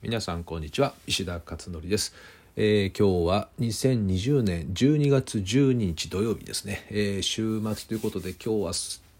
皆さんこんにちは。石田勝則です、えー、今日は2020年12月12日土曜日ですね、えー、週末ということで今日は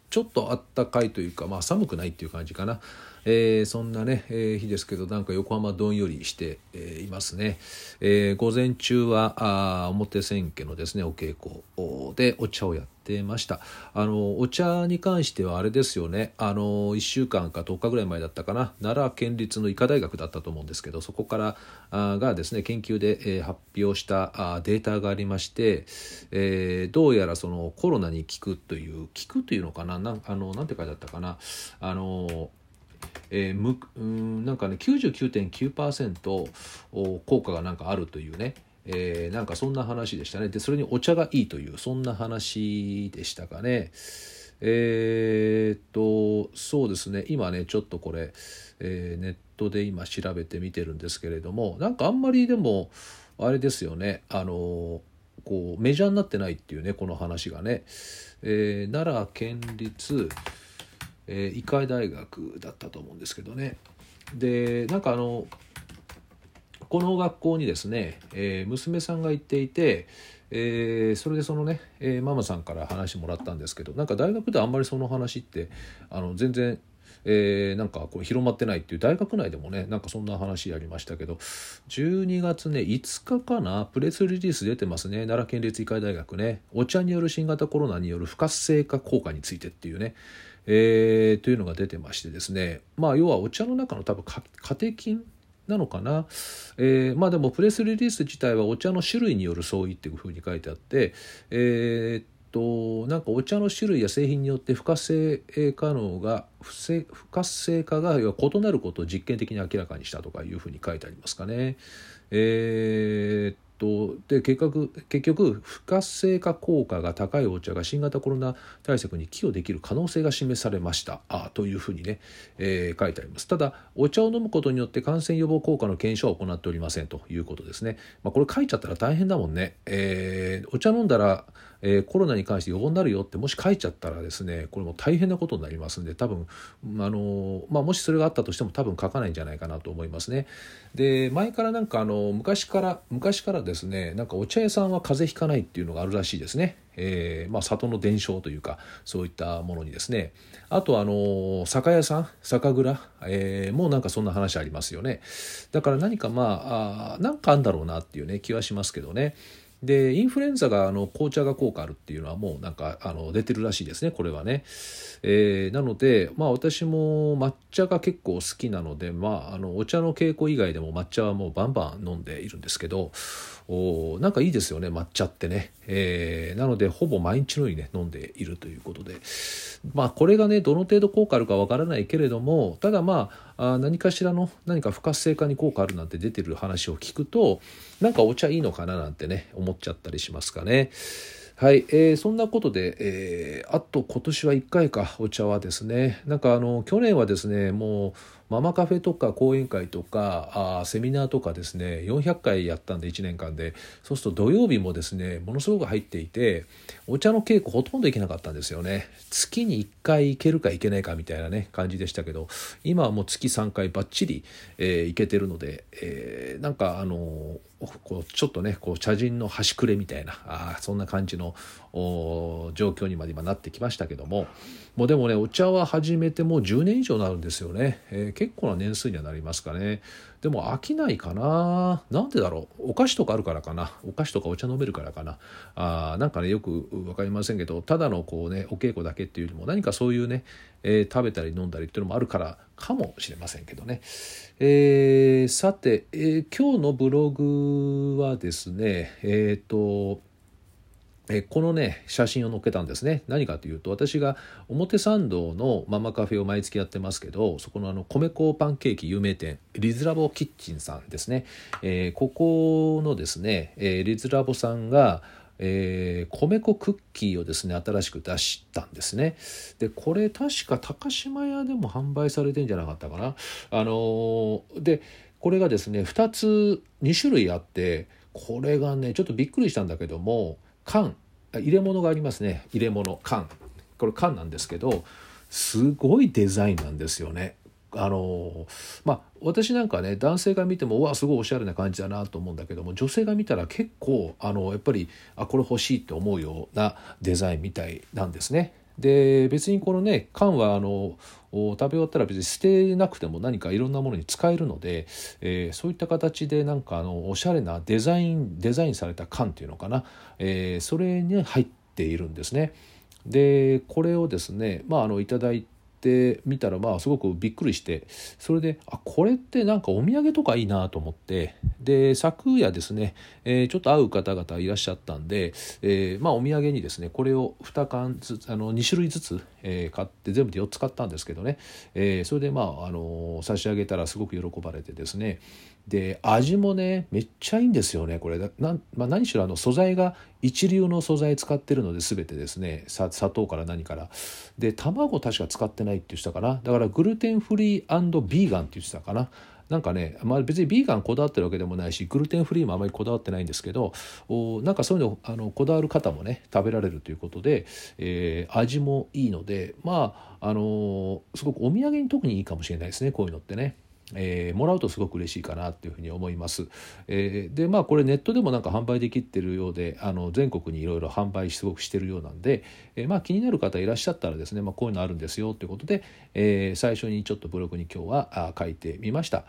ちょっとあったかいというかまあ寒くないっていう感じかな、えー、そんなね、えー、日ですけどなんか横浜どんよりして、えー、いますね、えー、午前中はあ表千家のですねお稽古でお茶をやってました。あのお茶に関してはあれですよね。あの1週間か10日ぐらい前だったかな。奈良県立の医科大学だったと思うんですけどそこからあがですね研究で、えー、発表したあデータがありまして、えー、どうやらそのコロナに効くという効くというのかな。なんあのなんて書いてあったかな。あのえー、むうんなんかね99.9%効果がなんかあるというねえー、なんかそんな話でしたね。でそれにお茶がいいというそんな話でしたかね。えー、っとそうですね。今ねちょっとこれ、えー、ネットで今調べてみてるんですけれどもなんかあんまりでもあれですよね。あのこうメジャーになってないっていうねこの話がね、えー、奈良県立、えー、医科大学だったと思うんですけどね。でなんかあのこの学校にですね、えー、娘さんが行っていて、えー、それでそのね、えー、ママさんから話もらったんですけどなんか大学であんまりその話ってあの全然えー、なんかこう広まってないっていう大学内でもねなんかそんな話ありましたけど12月ね5日かなプレスリリース出てますね奈良県立医科大学ね。お茶による新型コロナによる不活性化効果についてっていうね。えー、というのが出てましてですねまあ要はお茶の中の多分カテキンなのかな、えー、まあでもプレスリリース自体はお茶の種類による相違っていうふうに書いてあって、えー、っとなんかお茶の種類や製品によって不活性化能が不不活性化が異なることを実験的に明らかにしたとかいうふうに書いてありますかね。えーとで結局結局不活性化効果が高いお茶が新型コロナ対策に寄与できる可能性が示されました。あというふうにね、えー、書いてあります。ただお茶を飲むことによって感染予防効果の検証は行っておりませんということですね、まあ、これ書いちゃったら大変だもんね、えー、お茶飲んだらえー、コロナに関して予防になるよってもし書いちゃったらですねこれも大変なことになりますんで多分あの、まあ、もしそれがあったとしても多分書かないんじゃないかなと思いますね。で前からなんかあの昔から昔からですねなんかお茶屋さんは風邪ひかないっていうのがあるらしいですね。えーまあ、里の伝承というかそういったものにですねあとあの酒屋さん酒蔵、えー、もうなんかそんな話ありますよねだから何かまああなんかあんだろうなっていうね気はしますけどねでインフルエンザがあの紅茶が効果あるっていうのはもうなんかあの出てるらしいですねこれはね、えー、なのでまあ私も抹茶が結構好きなのでまああのお茶の稽古以外でも抹茶はもうバンバン飲んでいるんですけどおなんかいいですよね抹茶ってね、えー、なのでほぼ毎日のようにね飲んでいるということで。まあこれがねどの程度効果あるかわからないけれどもただまああ何かしらの何か不活性化に効果あるなんて出てる話を聞くとなんかお茶いいのかななんてね思っちゃったりしますかね。はい、えー、そんなことで、えー、あと今年は1回かお茶はですねなんかあの去年はですねもうママカフェとか講演会とかあセミナーとかですね400回やったんで1年間で。そうすると土曜日もですねものすごく入っていてお茶の稽古ほとんど行けなかったんですよね。月に1回行けるか行けないかみたいなね感じでしたけど今はもう月3回ばっちり、えー、行けてるので、えー、なんかあのこうちょっとねこう茶人の端くれみたいなあそんな感じの状況にまで今なってきましたけどももうでもねお茶は始めてもう10年以上になるんですよね、えー、結構な年数にはなりますかね。でも飽きないかな。なんでだろう。お菓子とかあるからかな。お菓子とかお茶飲めるからかな。あなんかねよく分かりませんけどただのこうねお稽古だけっていうよりも何かそういうね、えー、食べたり飲んだりっていうのもあるからかもしれませんけどね、えー、さて、え、今日のブログはですねえっ、とえこのね写真を載っけたんですね。何かというと私が表参道のママカフェを毎月やってますけどそこのあの米粉パンケーキ有名店リズラボキッチンさんですね、えー、ここのですね、えー、リズラボさんがえー、米粉クッキーをですね新しく出したんですね。でこれ確か高島屋でも販売されてんじゃなかったかな。あのー、でこれがですね2つ2種類あってこれがねちょっとびっくりしたんだけども缶。入れ物がありますね。入れ物。缶。これ缶なんですけどすごいデザインなんですよね。あのまあ私なんかね男性が見てもうわすごいおしゃれな感じだなと思うんだけども女性が見たら結構あのやっぱりあこれ欲しいって思うようなデザインみたいなんですね。で別にこのね缶はあの食べ終わったら別に捨てなくても何かいろんなものに使えるので、えー、そういった形でなんかあのおしゃれなデザインデザインされた缶っていうのかな、えー、それに入っているんですね。でこれをですねまああのいただいてみたらまあすごくびっくりしてそれであこれってなんかお土産とかいいなと思ってで昨夜ですね、えー、ちょっと会う方々いらっしゃったんで、えー、まあお土産にですねこれを2缶ずつあの2種類ずつ、えー、買って全部で4つ買ったんですけどね、え、それでまああの差し上げたらすごく喜ばれてですね。で味もねめっちゃいいんですよねこれ。な、まあ、何しろあの素材が一流の素材使ってるので全てですね。砂糖から何から。で卵確か使ってないって言ってたかな。だからグルテンフリービーガンって言ってたかな。なんかね、まあ、別にビーガンこだわってるわけでもないしグルテンフリーもあまりこだわってないんですけどおなんかそういうのあのこだわる方もね食べられるということで、えー、味もいいのでまああのー、すごくお土産に特にいいかもしれないですねこういうのってね。えー、もらうとすごく嬉しいかなっていうふうに思います。えー、でまあこれネットでもなんか販売できてるようであの全国にいろいろ販売すごくしてるようなんで、えー、まあ気になる方いらっしゃったらですね、まあ、こういうのあるんですよということで、えー、最初にちょっとブログに今日はあ書いてみました。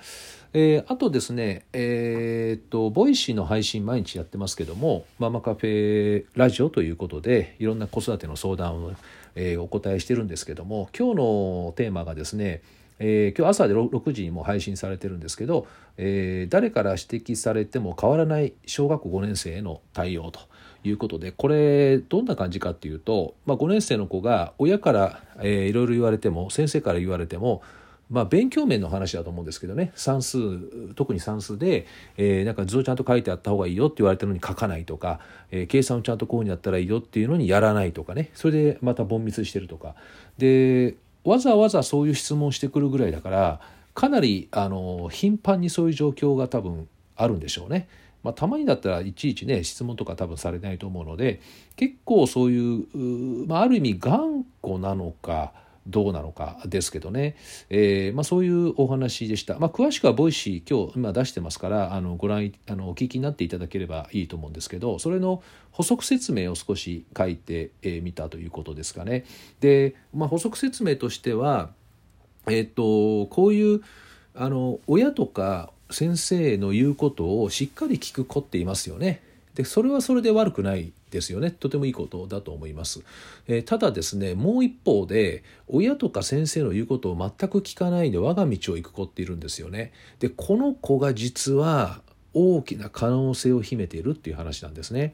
えー、あとですねえー、っとボイシーの配信毎日やってますけどもママカフェラジオということでいろんな子育ての相談を、えー、お答えしてるんですけども今日のテーマがですねえー、今日朝で 6, 時にも配信されてるんですけど、えー、誰から指摘されても変わらない小学校5年生への対応ということでこれどんな感じかっていうと、まあ、5年生の子が親から、えー、いろいろ言われても先生から言われてもまあ、勉強面の話だと思うんですけどね算数特に算数で、えー、なんか図をちゃんと書いてあった方がいいよって言われたのに書かないとか、えー、計算をちゃんとこういうふうにやったらいいよっていうのにやらないとかねそれでまた凡ミスしてるとか。でわざわざそういう質問してくるぐらいだからかなりあの頻繁にそういう状況が多分あるんでしょうね。まあ、たまにだったらいちいちね質問とか多分されないと思うので結構そういう、まあ、ある意味頑固なのかどうなのかですけどね、えーまあ、そういうお話でした、まあ、詳しくはボイシー今日今出してますからあのご覧あのお聞きになっていただければいいと思うんですけどそれの補足説明を少し書いてみ、えー、たということですかね。で、まあ、補足説明としては、えー、っとこういうあの親とか先生の言うことをしっかり聞く子っていますよね。でそれはそれで悪くないですよね。とてもいいことだと思います、えー、ただですねもう一方で親とか先生の言うことを全く聞かないで我が道を行く子っているんですよね。でこの子が実は大きな可能性を秘めているっていう話なんですね。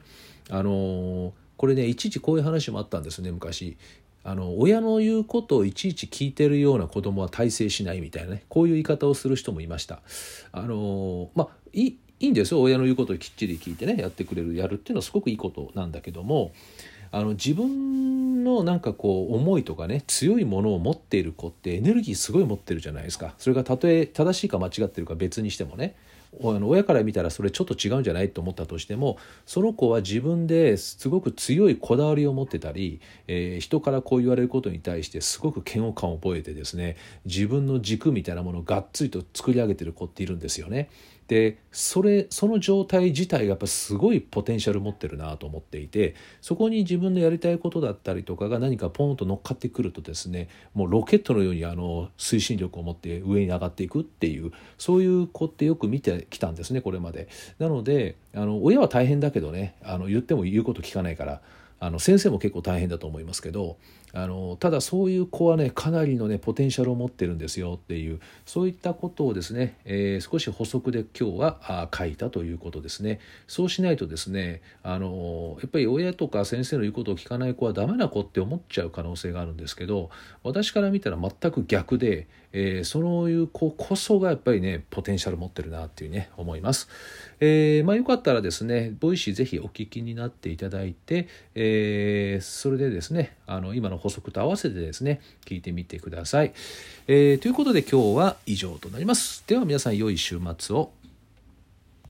あのー、これね一時こういう話もあったんですね昔。あの親の言うことをいちいち聞いてるような子供は大成しないみたいなねこういう言い方をする人もいました。あのまあいいいんですよ親の言うことをきっちり聞いてねやってくれるやるっていうのはすごくいいことなんだけどもあの自分のなんかこう思いとかね強いものを持っている子ってエネルギーすごい持ってるじゃないですかそれがたとえ正しいか間違ってるか別にしてもね親から見たらそれちょっと違うんじゃないと思ったとしてもその子は自分ですごく強いこだわりを持ってたり、えー、人からこう言われることに対してすごく嫌悪感を覚えてですね自分の軸みたいなものをがっつりと作り上げてる子っているんですよね。でそれその状態自体がやっぱすごいポテンシャル持ってるなと思っていてそこに自分のやりたいことだったりとかが何かポンと乗っかってくるとですねもうロケットのようにあの推進力を持って上に上がっていくっていうそういう子ってよく見てきたんですねこれまで。なのであの親は大変だけどねあの言っても言うこと聞かないからあの先生も結構大変だと思いますけどあのただそういう子はねかなりのねポテンシャルを持ってるんですよっていうそういったことをですね、えー、少し補足で今日はあ書いたということですね。そうしないとですねあのやっぱり親とか先生の言うことを聞かない子はダメな子って思っちゃう可能性があるんですけど私から見たら全く逆で、えー、そういう子こそがやっぱりねポテンシャル持ってるなっていうね思います、えー、まあよかったらですねボイシーぜひお聞きになっていただいて、えー、それでですねあの今の補足と合わせてですね聞いてみてください、えー、ということで今日は以上となります。では皆さん良い週末を。